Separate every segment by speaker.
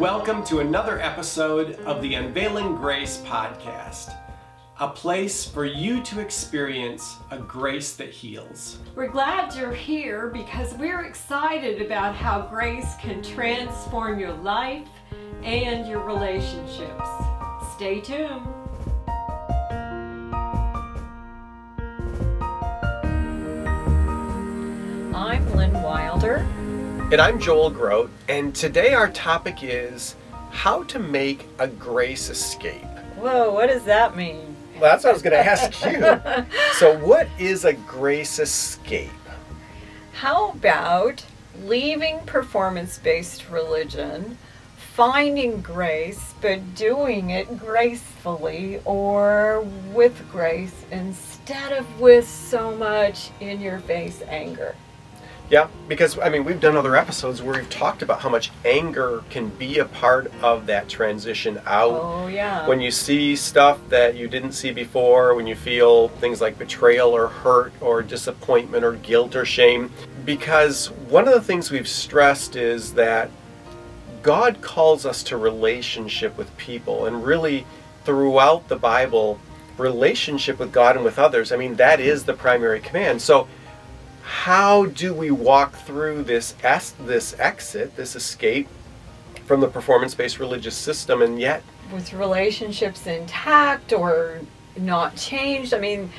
Speaker 1: Welcome to another episode of the Unveiling Grace podcast, a place for you to experience a grace that heals.
Speaker 2: We're glad you're here because we're excited about how grace can transform your life and your relationships. Stay tuned.
Speaker 1: And I'm Joel Groat, and today our topic is how to make a grace escape.
Speaker 2: Whoa, what does that mean?
Speaker 1: Well, that's what I was going to ask you. so, what is a grace escape?
Speaker 2: How about leaving performance based religion, finding grace, but doing it gracefully or with grace instead of with so much in your face anger?
Speaker 1: Yeah, because I mean, we've done other episodes where we've talked about how much anger can be a part of that transition out.
Speaker 2: Oh, yeah.
Speaker 1: When you see stuff that you didn't see before, when you feel things like betrayal or hurt or disappointment or guilt or shame. Because one of the things we've stressed is that God calls us to relationship with people, and really throughout the Bible, relationship with God and with others, I mean, that is the primary command. So, how do we walk through this es- this exit, this escape from the performance-based religious system, and yet
Speaker 2: with relationships intact or not changed. I mean,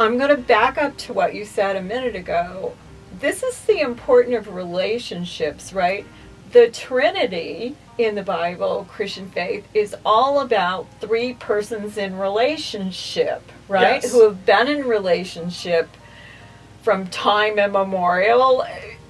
Speaker 2: I'm going to back up to what you said a minute ago. This is the importance of relationships, right? The Trinity in the Bible, Christian faith, is all about three persons in relationship, right?
Speaker 1: Yes.
Speaker 2: Who have been in relationship from time immemorial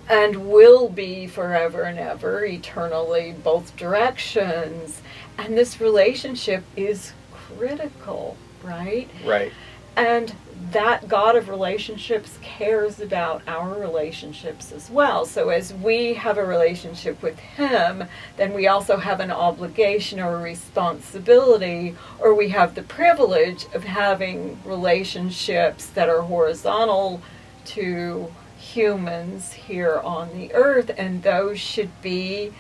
Speaker 2: and will be forever and ever, eternally, both directions. And this relationship is critical, right?
Speaker 1: right,
Speaker 2: And that God of relationships cares about our relationships as well. So as we have a relationship with Him, then we also have an obligation or a responsibility, or we have the privilege of having relationships that are horizontal to humans here on the earth, and those should be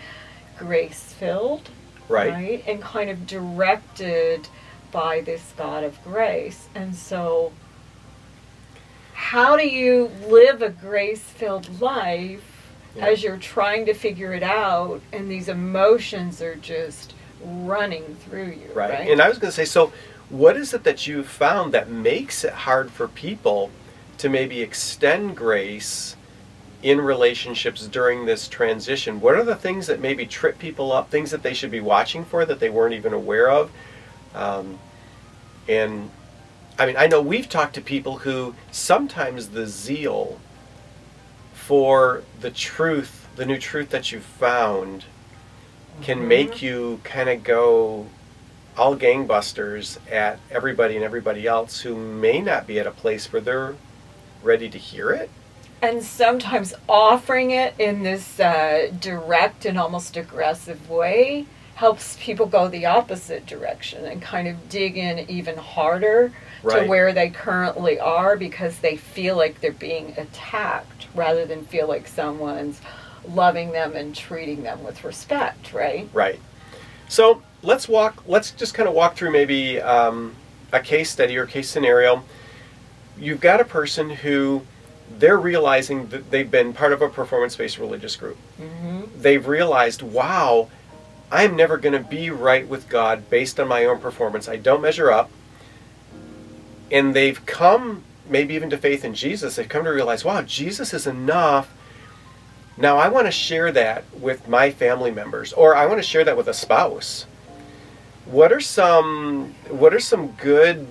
Speaker 2: grace filled,
Speaker 1: right,
Speaker 2: And kind of directed by this God of grace. And so, how do you live a grace filled life
Speaker 1: Yeah.
Speaker 2: as you're trying to figure it out, and these emotions are just running through you?
Speaker 1: right.
Speaker 2: Right.
Speaker 1: And I was going to say, so what is it that you found that makes it hard for people to maybe extend grace in relationships during this transition? What are the things that maybe trip people up? Things that they should be watching for that they weren't even aware of? Um, and I mean, I know we've talked to people who sometimes the zeal for the truth, the new truth that you've found, can
Speaker 2: Mhm.
Speaker 1: make you kind of go all gangbusters at everybody and everybody else who may not be at a place where they're ready to hear it.
Speaker 2: and sometimes offering it in this uh, direct and almost aggressive way helps people go the opposite direction and kind of dig in even harder
Speaker 1: Right.
Speaker 2: to where they currently are because they feel like they're being attacked rather than feel like someone's loving them and treating them with respect, right?
Speaker 1: Right. So let's walk. Let's just kind of walk through maybe um, a case study or case scenario. You've got a person who they're realizing that they've been part of a performance-based religious group.
Speaker 2: Mm-hmm.
Speaker 1: They've realized, wow, I'm never going to be right with God based on my own performance. I don't measure up. And they've come, maybe even to faith in Jesus. They've come to realize, wow, Jesus is enough. Now I want to share that with my family members, or I want to share that with a spouse. What are some what are some good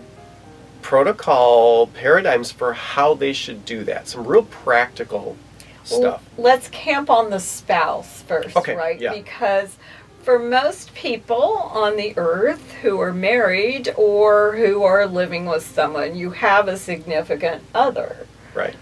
Speaker 1: protocol paradigms for how they should do that? Some real practical stuff.
Speaker 2: Let's camp on the spouse first,
Speaker 1: Okay,
Speaker 2: right?
Speaker 1: yeah.
Speaker 2: Because for most people on the earth who are married or who are living with someone, you have a significant other.
Speaker 1: Right.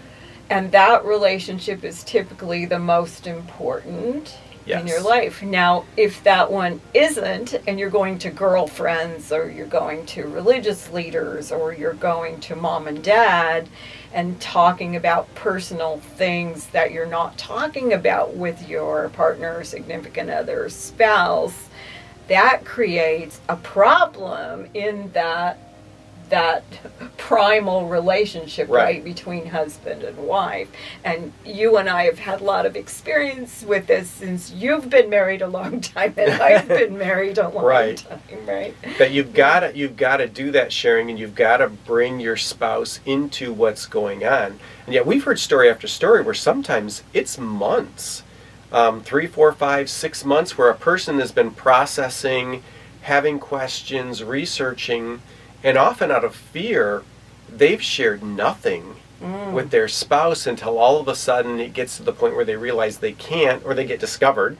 Speaker 2: And that relationship is typically the most important in your life. Now, if that one isn't, and you're going to girlfriends or you're going to religious leaders or you're going to mom and dad, and talking about personal things that you're not talking about with your partner, significant other, spouse, that creates a problem in that that primal relationship right. right. between husband and wife and you and i have had a lot of experience with this since you've been married a long time and i've been married a long right. time right
Speaker 1: but you've got to you've got to do that sharing and you've got to bring your spouse into what's going on and yet we've heard story after story where sometimes it's months um, three four five six months where a person has been processing having questions researching and often out of fear, they've shared nothing mm. with their spouse until all of a sudden it gets to the point where they realize they can't or they get discovered.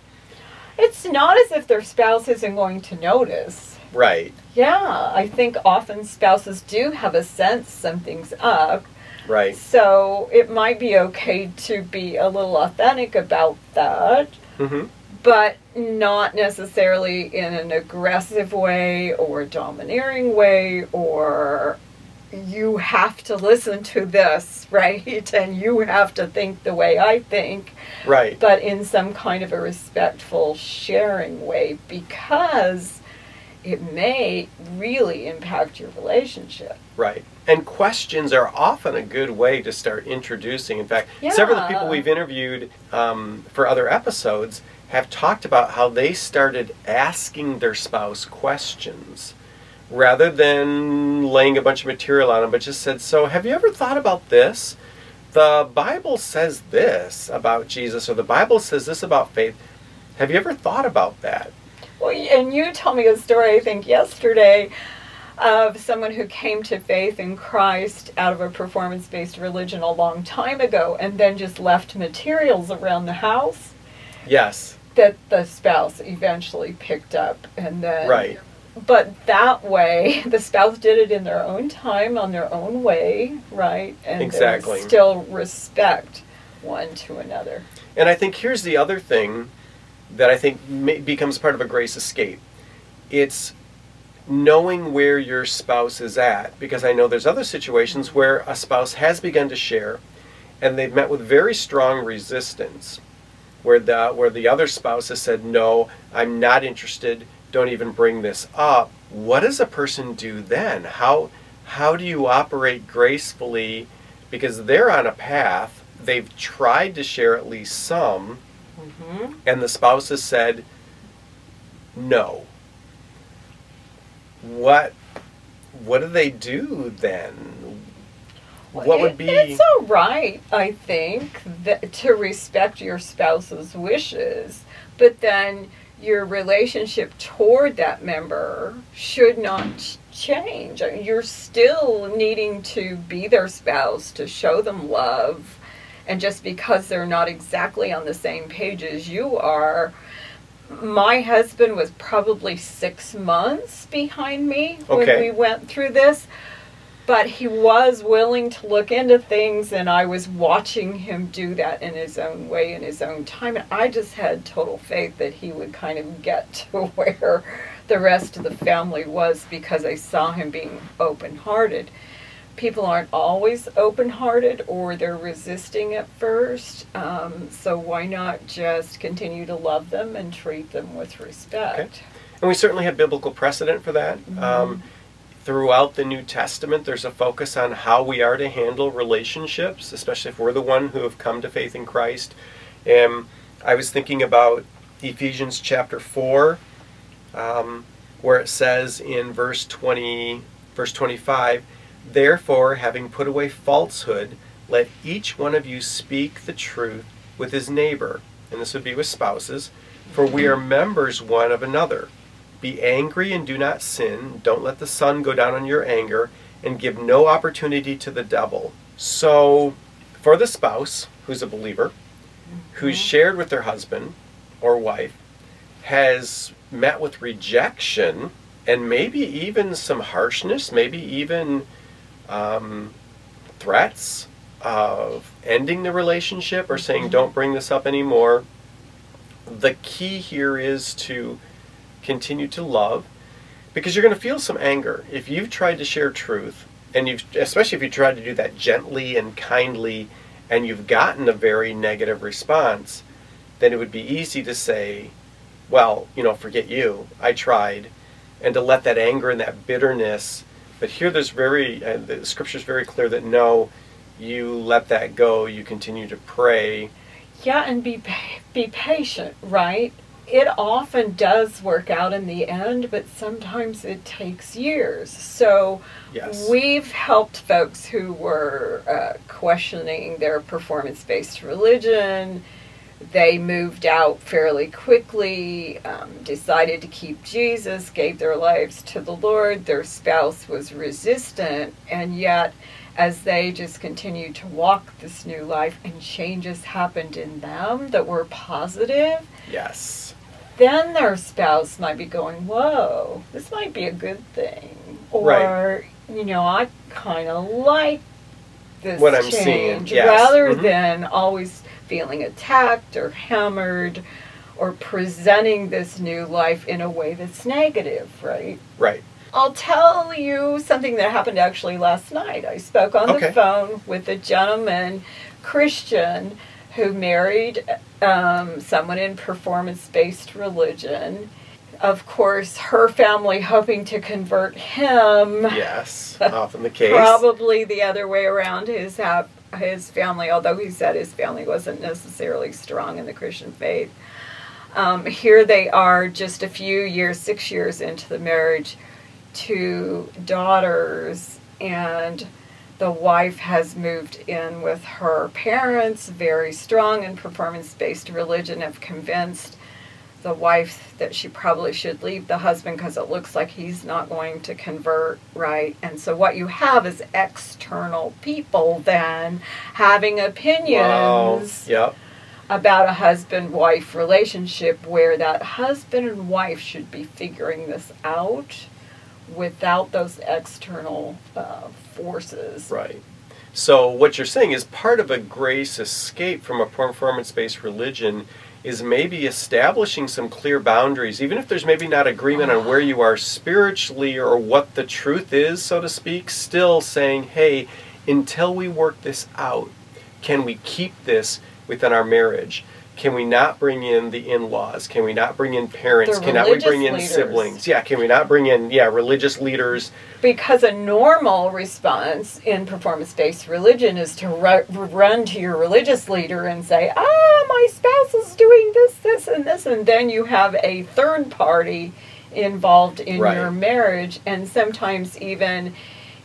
Speaker 2: It's not as if their spouse isn't going to notice.
Speaker 1: Right.
Speaker 2: Yeah, I think often spouses do have a sense something's up.
Speaker 1: Right.
Speaker 2: So it might be okay to be a little authentic about that.
Speaker 1: Mm-hmm
Speaker 2: but not necessarily in an aggressive way or domineering way or you have to listen to this, right? And you have to think the way I think.
Speaker 1: Right.
Speaker 2: But in some kind of a respectful sharing way because it may really impact your relationship.
Speaker 1: Right. And questions are often a good way to start introducing. In fact, yeah. several of the people we've interviewed um, for other episodes have talked about how they started asking their spouse questions rather than laying a bunch of material on them, but just said, So, have you ever thought about this? The Bible says this about Jesus, or the Bible says this about faith. Have you ever thought about that?
Speaker 2: Well, and you told me a story, I think, yesterday of someone who came to faith in Christ out of a performance based religion a long time ago and then just left materials around the house.
Speaker 1: Yes
Speaker 2: that the spouse eventually picked up and then
Speaker 1: right.
Speaker 2: But that way the spouse did it in their own time on their own way right?
Speaker 1: And exactly.
Speaker 2: still respect one to another.
Speaker 1: And i think here's the other thing that i think may, becomes part of a grace escape. It's knowing where your spouse is at because i know there's other situations where a spouse has begun to share and they've met with very strong resistance where the where the other spouse has said no i'm not interested. Don't even bring this up. What does a person do then? How how do you operate gracefully? Because they're on a path. They've tried to share at least some.
Speaker 2: Mm-hmm.
Speaker 1: and the spouse has said no. What what do they do then what would be
Speaker 2: it's all right i think that, to respect your spouse's wishes but then your relationship toward that member should not change uh, you're still needing to be their spouse to show them love and just because they're not exactly on the same page as you are my husband was probably six months behind me
Speaker 1: okay.
Speaker 2: when we went through this but he was willing to look into things and i was watching him do that in his own way in his own time and i just had total faith that he would kind of get to where the rest of the family was because i saw him being open-hearted people aren't always open-hearted or they're resisting at first um, so why not just continue to love them and treat them with respect okay.
Speaker 1: and we certainly have biblical precedent for that mm-hmm. um, throughout the New Testament, there's a focus on how we are to handle relationships, especially if we're the one who have come to faith in Christ. And I was thinking about Ephesians chapter 4, um, where it says in verse 20, verse 25, Therefore, having put away falsehood, let each one of you speak the truth with his neighbor. And this would be with spouses, for we are members one of another. Be angry and do not sin. Don't let the sun go down on your anger, and give no opportunity to the devil. So, for the spouse who's a believer, who's mm-hmm. shared with their husband or wife, has met with rejection and maybe even some harshness, maybe even um, threats of ending the relationship or saying, mm-hmm. don't bring this up anymore. The key here is to continue to love because you're going to feel some anger. If you've tried to share truth and you've especially if you tried to do that gently and kindly and you've gotten a very negative response then it would be easy to say well you know forget you. I tried. And to let that anger and that bitterness but here there's very uh, the scripture's very clear that no you let that go. You continue to pray.
Speaker 2: Yeah and be be patient right it often does work out in the end, but sometimes it takes years. So
Speaker 1: yes.
Speaker 2: we've helped folks who were uh, questioning their performance based religion. They moved out fairly quickly, um, decided to keep Jesus, gave their lives to the Lord. Their spouse was resistant, and yet, as they just continued to walk this new life and changes happened in them that were positive.
Speaker 1: Yes
Speaker 2: then their spouse might be going, whoa, this might be a good thing. Or,
Speaker 1: right.
Speaker 2: you know, I kind of like this
Speaker 1: what
Speaker 2: change
Speaker 1: I'm seeing, yes.
Speaker 2: rather
Speaker 1: mm-hmm.
Speaker 2: than always feeling attacked or hammered or presenting this new life in a way that's negative, right?
Speaker 1: Right.
Speaker 2: I'll tell you something that happened actually last night. I spoke on
Speaker 1: okay.
Speaker 2: the phone with a gentleman, Christian, who married um, someone in performance based religion. Of course, her family hoping to convert him.
Speaker 1: Yes, often the case.
Speaker 2: Probably the other way around. His his family, although he said his family wasn't necessarily strong in the Christian faith. Um, here they are, just a few years, six years into the marriage, two daughters, and the wife has moved in with her parents, very strong in performance based religion, have convinced the wife that she probably should leave the husband because it looks like he's not going to convert, right? And so what you have is external people then having opinions.
Speaker 1: Wow. Yep.
Speaker 2: About a husband wife relationship where that husband and wife should be figuring this out without those external uh, forces.
Speaker 1: Right. So what you're saying is part of a grace escape from a performance-based religion is maybe establishing some clear boundaries, even if there's maybe not agreement on where you are spiritually or what the truth is, so to speak, still saying, hey, until we work this out, can we keep this within our marriage? Can we not bring in the in-laws? Can we not bring in parents?
Speaker 2: The
Speaker 1: Cannot we bring in
Speaker 2: leaders.
Speaker 1: siblings? Yeah, can we not bring in yeah, religious leaders?
Speaker 2: Because a normal response in performance-based religion is to ru- run to your religious leader and say, "Ah, my spouse is doing this, this and this." And then you have a third party involved in
Speaker 1: right.
Speaker 2: your marriage and sometimes even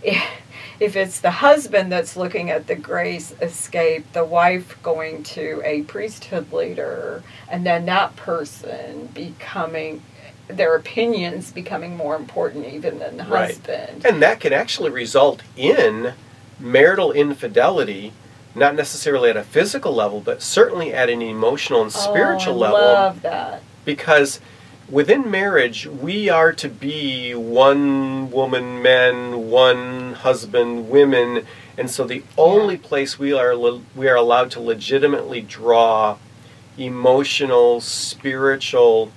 Speaker 2: if it's the husband that's looking at the grace escape, the wife going to a priesthood leader, and then that person becoming their opinions becoming more important even than the
Speaker 1: right.
Speaker 2: husband.
Speaker 1: And that can actually result in marital infidelity, not necessarily at a physical level, but certainly at an emotional and oh, spiritual
Speaker 2: oh, I
Speaker 1: level.
Speaker 2: Love that.
Speaker 1: Because within marriage, we are to be one woman, men, one husband, women, and so the only place we are we are allowed to legitimately draw emotional, spiritual,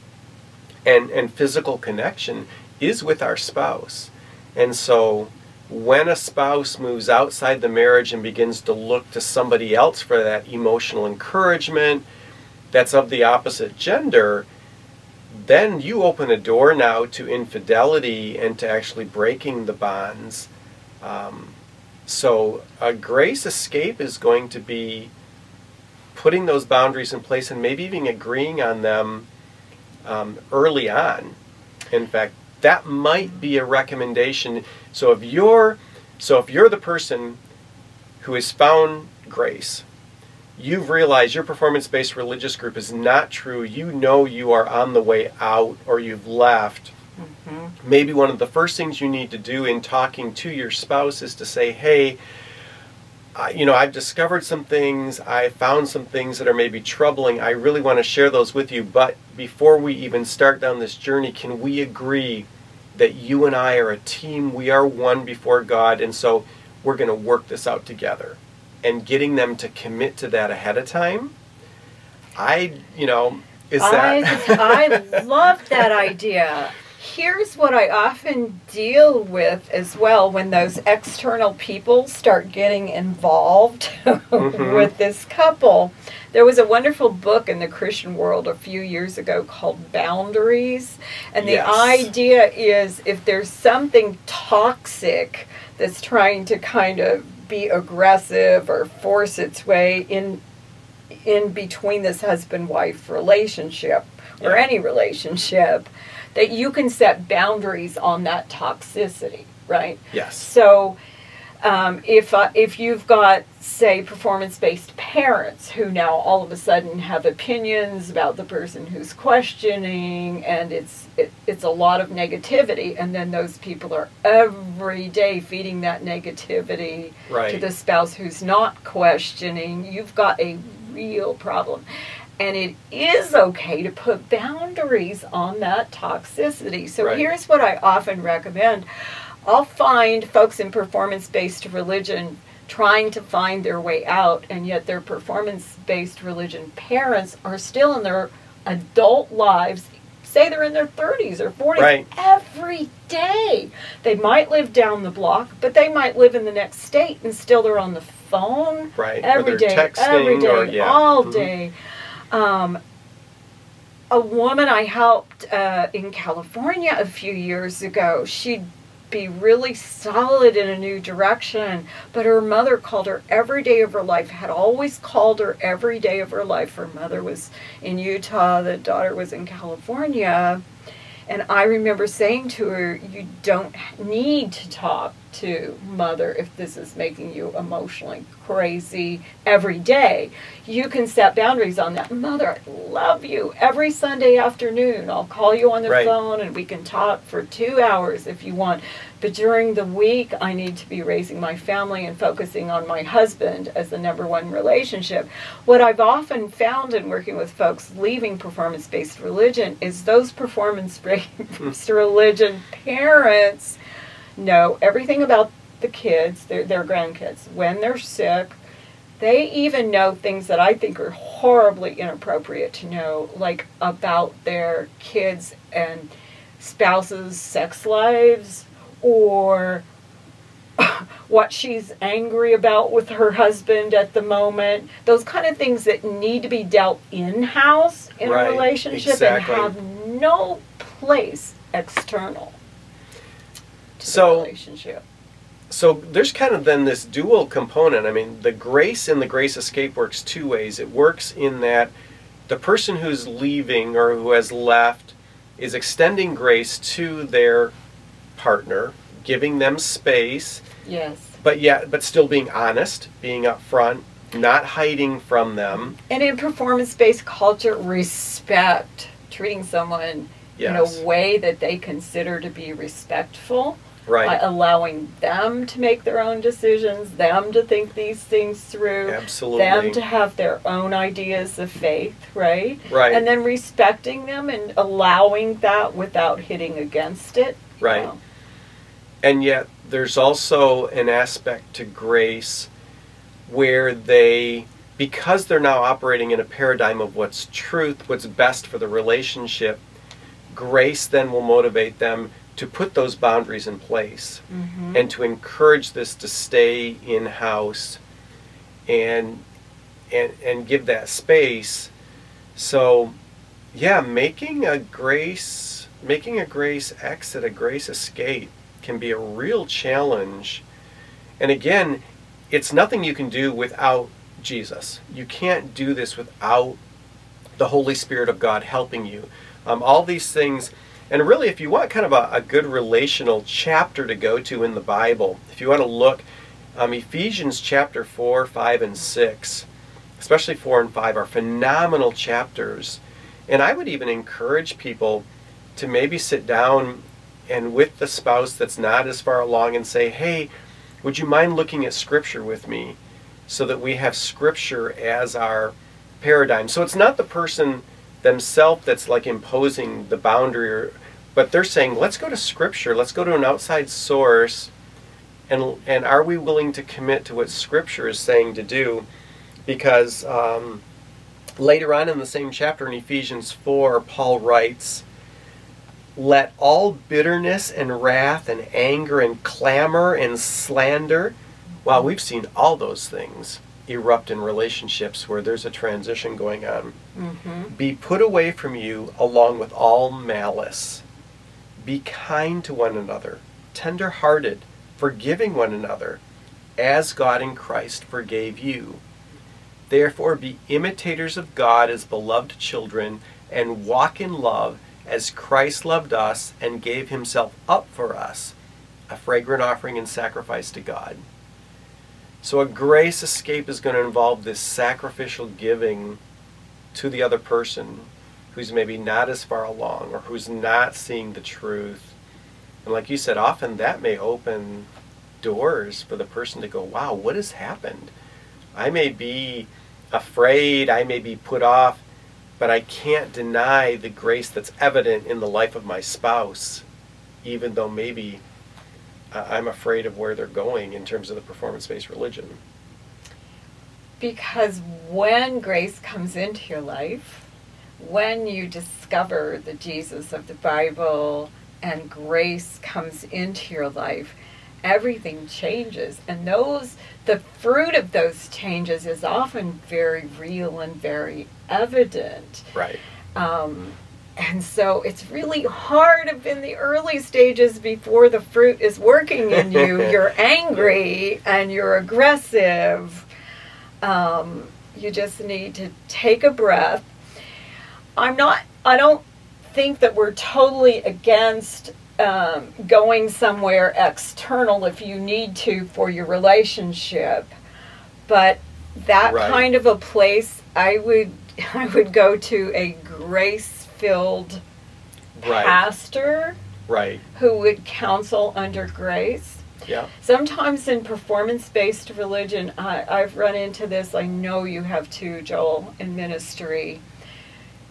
Speaker 1: and and physical connection is with our spouse, and so. When a spouse moves outside the marriage and begins to look to somebody else for that emotional encouragement that's of the opposite gender, then you open a door now to infidelity and to actually breaking the bonds. Um, so a grace escape is going to be putting those boundaries in place and maybe even agreeing on them um, early on. In fact, that might be a recommendation. So if you're so if you're the person who has found grace you've realized your performance based religious group is not true, you know you are on the way out or you've left, mm-hmm. maybe one of the first things you need to do in talking to your spouse is to say, hey, uh, you know, I've discovered some things, I found some things that are maybe troubling. I really want to share those with you, but before we even start down this journey, can we agree that you and I are a team? We are one before God, and so we're going to work this out together and getting them to commit to that ahead of time, I, you know, is that.
Speaker 2: I, I love that idea. Here's what I often deal with as well when those external people start getting involved
Speaker 1: Mhm.
Speaker 2: with this couple. There was a wonderful book in the Christian world a few years ago called Boundaries. And the
Speaker 1: Yes.
Speaker 2: idea is if there's something toxic that's trying to kind of be aggressive or force its way in in between this husband wife relationship or
Speaker 1: Yeah.
Speaker 2: any relationship that you can set boundaries on that toxicity right
Speaker 1: Yes.
Speaker 2: so um, if uh, if you've got say performance based parents who now all of a sudden have opinions about the person who's questioning and it's it, it's a lot of negativity and then those people are every day feeding that negativity to the spouse who's not questioning you've got a real problem. And it is okay to put boundaries on that toxicity. So
Speaker 1: Right.
Speaker 2: here's what i often recommend I'll find folks in performance based religion trying to find their way out, and yet their performance based religion parents are still in their adult lives. Say they're in their 30s or 40s
Speaker 1: Right.
Speaker 2: every day. They might live down the block, but they might live in the next state and still they're on the phone
Speaker 1: Right.
Speaker 2: Every day, every day,
Speaker 1: or- yeah.
Speaker 2: all
Speaker 1: Mhm.
Speaker 2: day. Um, a woman I helped uh, in California a few years ago, she'd be really solid in a new direction, but her mother called her every day of her life, had always called her every day of her life. Her mother was in Utah, the daughter was in California. And I remember saying to her, You don't need to talk to mother if this is making you emotionally crazy every day. You can set boundaries on that. Mother, I love you. Every Sunday afternoon, I'll call you on the
Speaker 1: Right.
Speaker 2: phone and we can talk for two hours if you want. But during the week, I need to be raising my family and focusing on my husband as the number one relationship. What I've often found in working with folks leaving performance based religion is those performance based religion parents know everything about the kids, their, their grandkids, when they're sick. They even know things that I think are horribly inappropriate to know, like about their kids and spouses' sex lives or what she's angry about with her husband at the moment. Those kind of things that need to be dealt in house in
Speaker 1: Right,
Speaker 2: a relationship
Speaker 1: exactly.
Speaker 2: and have no place external to
Speaker 1: So-
Speaker 2: the relationship.
Speaker 1: So there's kind of then this dual component. I mean, the grace and the grace escape works two ways. It works in that the person who's leaving or who has left is extending grace to their partner, giving them space,
Speaker 2: Yes.
Speaker 1: but yet but still being honest, being upfront, not hiding from them.
Speaker 2: And in performance based culture, respect, treating someone
Speaker 1: Yes.
Speaker 2: in a way that they consider to be respectful,
Speaker 1: Right.
Speaker 2: uh, allowing them to make their own decisions, them to think these things through,
Speaker 1: Absolutely.
Speaker 2: them to have their own ideas of faith, right?
Speaker 1: Right.
Speaker 2: And then respecting them and allowing that without hitting against it.
Speaker 1: Right.
Speaker 2: know.
Speaker 1: And yet, there's also an aspect to grace where they, because they're now operating in a paradigm of what's truth, what's best for the relationship, grace then will motivate them to put those boundaries in place
Speaker 2: Mhm.
Speaker 1: and to encourage this to stay in house and and and give that space so yeah making a grace making a grace exit a grace escape can be a real challenge. And again it's nothing you can do without jesus. You can't do this without the holy spirit of god helping you. Um, all these things and really if you want kind of a, a good relational chapter to go to in the bible if you want to look um, ephesians chapter 4 5 and 6 especially 4 and 5 are phenomenal chapters. And i would even encourage people to maybe sit down and with the spouse that's not as far along and say hey would you mind looking at scripture with me so that we have scripture as our paradigm? So it's not the person themselves that's like imposing the boundary but they're saying let's go to scripture. Let's go to an outside source. And and are we willing to commit to what scripture is saying to do? Because um, later on in the same chapter in ephesians 4 paul writes let all bitterness and wrath and anger and clamor and slander, well, we've seen all those things erupt in relationships where there's a transition going on.
Speaker 2: Mm-hmm.
Speaker 1: Be put away from you along with all malice. Be kind to one another, tender hearted, forgiving one another, as God in Christ forgave you. Therefore, be imitators of God as beloved children, and walk in love as Christ loved us and gave himself up for us, a fragrant offering and sacrifice to God. So, a grace escape is going to involve this sacrificial giving to the other person who's maybe not as far along or who's not seeing the truth. And, like you said, often that may open doors for the person to go, wow, what has happened? I may be afraid, I may be put off, but I can't deny the grace that's evident in the life of my spouse, even though maybe uh, I'm afraid of where they're going in terms of the performance based religion.
Speaker 2: Because when grace comes into your life, when you discover the Jesus of the Bible and grace comes into your life, everything changes. And those the fruit of those changes is often very real and very evident.
Speaker 1: Right.
Speaker 2: Um, and so it's really hard if in the early stages before the fruit is working in you. you're angry and you're aggressive. Um, you just need to take a breath. I'm not, I don't think that we're totally against um, going somewhere external if you need to for your relationship. But that
Speaker 1: Right.
Speaker 2: kind of a place, I would, I would go to a grace filled
Speaker 1: Right.
Speaker 2: pastor
Speaker 1: Right.
Speaker 2: who would counsel under grace.
Speaker 1: Yeah.
Speaker 2: Sometimes in performance based religion, I, I've run into this. I know you have too, Joel, in ministry.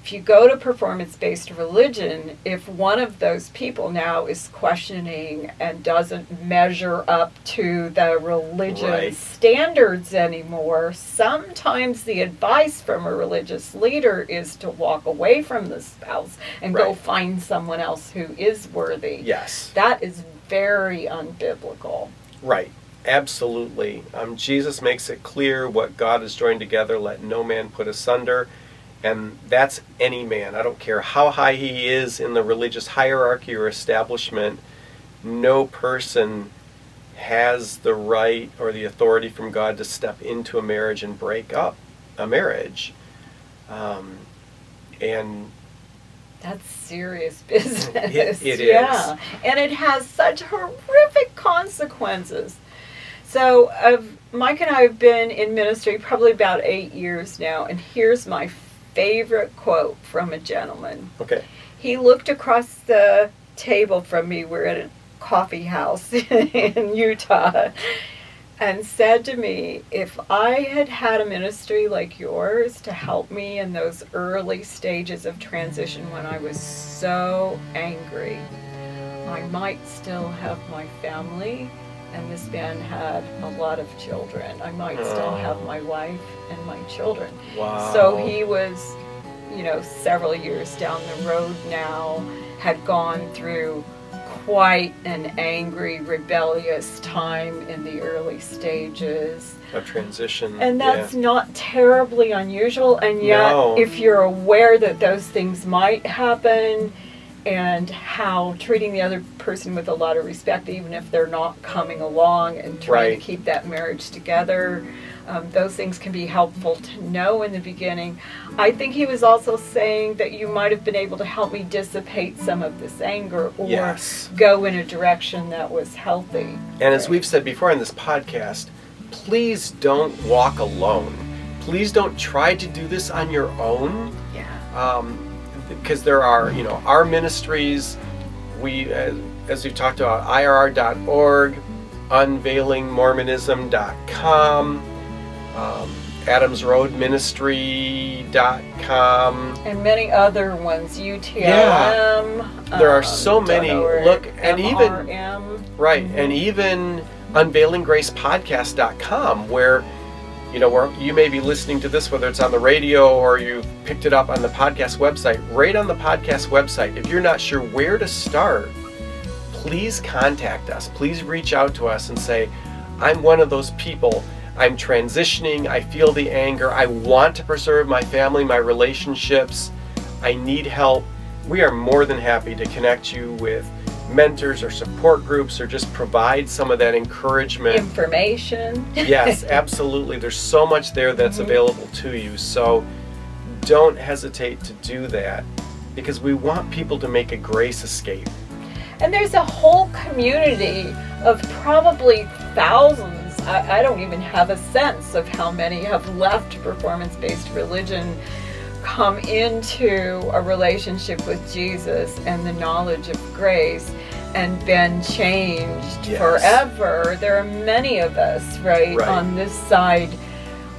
Speaker 2: If you go to performance based religion, if one of those people now is questioning and doesn't measure up to the religion
Speaker 1: Right.
Speaker 2: standards anymore, sometimes the advice from a religious leader is to walk away from the spouse and go find someone else who is worthy.
Speaker 1: Yes.
Speaker 2: That is very unbiblical.
Speaker 1: Right. Absolutely. Um, Jesus makes it clear what God has joined together, let no man put asunder. And that's any man. I don't care how high he is in the religious hierarchy or establishment, no person has the right or the authority from God to step into a marriage and break up a marriage. Um, and
Speaker 2: That's serious business.
Speaker 1: It- it
Speaker 2: yeah. And it has such horrific consequences. So, uh, Mike and I have been in ministry probably about eight years now, and here's my favorite quote from a gentleman.
Speaker 1: okay,
Speaker 2: He looked across the table from me. We're at a coffee house in Utah. And said to me, if I had had a ministry like yours to help me in those early stages of transition when I was so angry, I might still have my family. And this man had a lot of children. I might still have my wife and my children.
Speaker 1: wow.
Speaker 2: So he was, you know, several years down the road now, had gone through quite an angry, rebellious time in the early stages.
Speaker 1: a transition.
Speaker 2: And
Speaker 1: yeah.
Speaker 2: that's not terribly unusual. And yet,
Speaker 1: No.
Speaker 2: if you're aware that those things might happen, and how treating the other person with a lot of respect, even if they're not coming along and trying
Speaker 1: Right.
Speaker 2: to keep that marriage together, um, those things can be helpful to know in the beginning. I think he was also saying that you might have been able to help me dissipate some of this anger or
Speaker 1: Yes.
Speaker 2: go in a direction that was healthy.
Speaker 1: And as we've said before in this podcast, please don't walk alone. Please don't try to do this on your own.
Speaker 2: Yeah.
Speaker 1: Um, because there are, you know, our ministries, we, as, as we've talked about, IRR.org, unveilingmormonism.com, um, adamsroadministry.com.
Speaker 2: And many other ones, UTLM.
Speaker 1: Yeah. There are
Speaker 2: um,
Speaker 1: so many.
Speaker 2: .org,
Speaker 1: Look, and even-
Speaker 2: MRM.
Speaker 1: Right, and even unveilinggracepodcast.com, where you know, where you may be listening to this, whether it's on the radio or you picked it up on the podcast website, right on the podcast website. If you're not sure where to start, please contact us. Please reach out to us and say, I'm one of those people. I'm transitioning. I feel the anger. I want to preserve my family, my relationships. I need help. We are more than happy to connect you with mentors or support groups or just provide some of that encouragement.
Speaker 2: Information.
Speaker 1: yes, absolutely. There's so much there that's mm-hmm. available to you. So don't hesitate to do that because we want people to make a grace escape.
Speaker 2: And there's a whole community of probably thousands. I, I don't even have a sense of how many have left performance based religion come into a relationship with Jesus and the knowledge of grace and been changed yes. forever. There are many of us, right, right, on this side.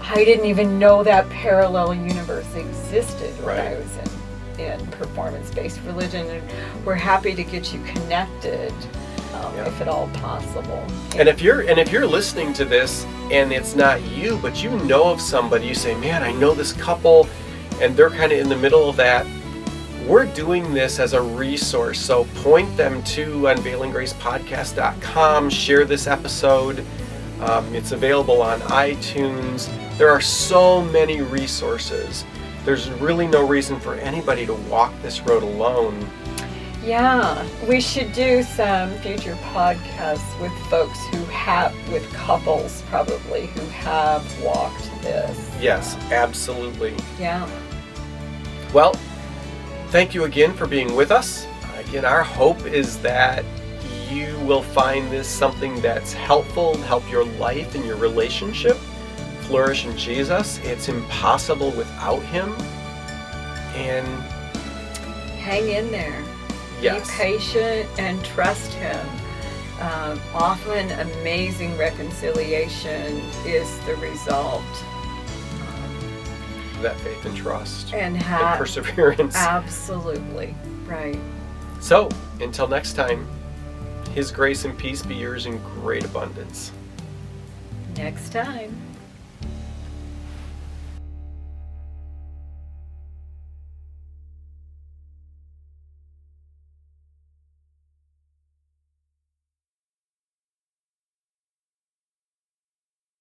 Speaker 2: I didn't even know that parallel universe existed right. when I was in, in performance based religion. And we're happy to get you connected. Um, yeah. if at all possible.
Speaker 1: And if you're and if you're listening to this and it's not you, but you know of somebody, you say, "Man, I know this couple and they're kind of in the middle of that. We're doing this as a resource, so point them to unveilinggracepodcast.com, share this episode. Um, it's available on iTunes. There are so many resources. There's really no reason for anybody to walk this road alone.
Speaker 2: Yeah, we should do some future podcasts with folks who have, with couples probably, who have walked this.
Speaker 1: Yes, absolutely.
Speaker 2: Yeah.
Speaker 1: Well, thank you again for being with us. Again, our hope is that you will find this something that's helpful, help your life and your relationship flourish in Jesus. It's impossible without Him. And
Speaker 2: hang in there.
Speaker 1: Yes.
Speaker 2: Be patient and trust Him. Um, often, amazing reconciliation is the result
Speaker 1: that faith and trust
Speaker 2: and, ha-
Speaker 1: and perseverance.
Speaker 2: Absolutely. Right.
Speaker 1: So, until next time, His grace and peace be yours in great abundance.
Speaker 2: Next time.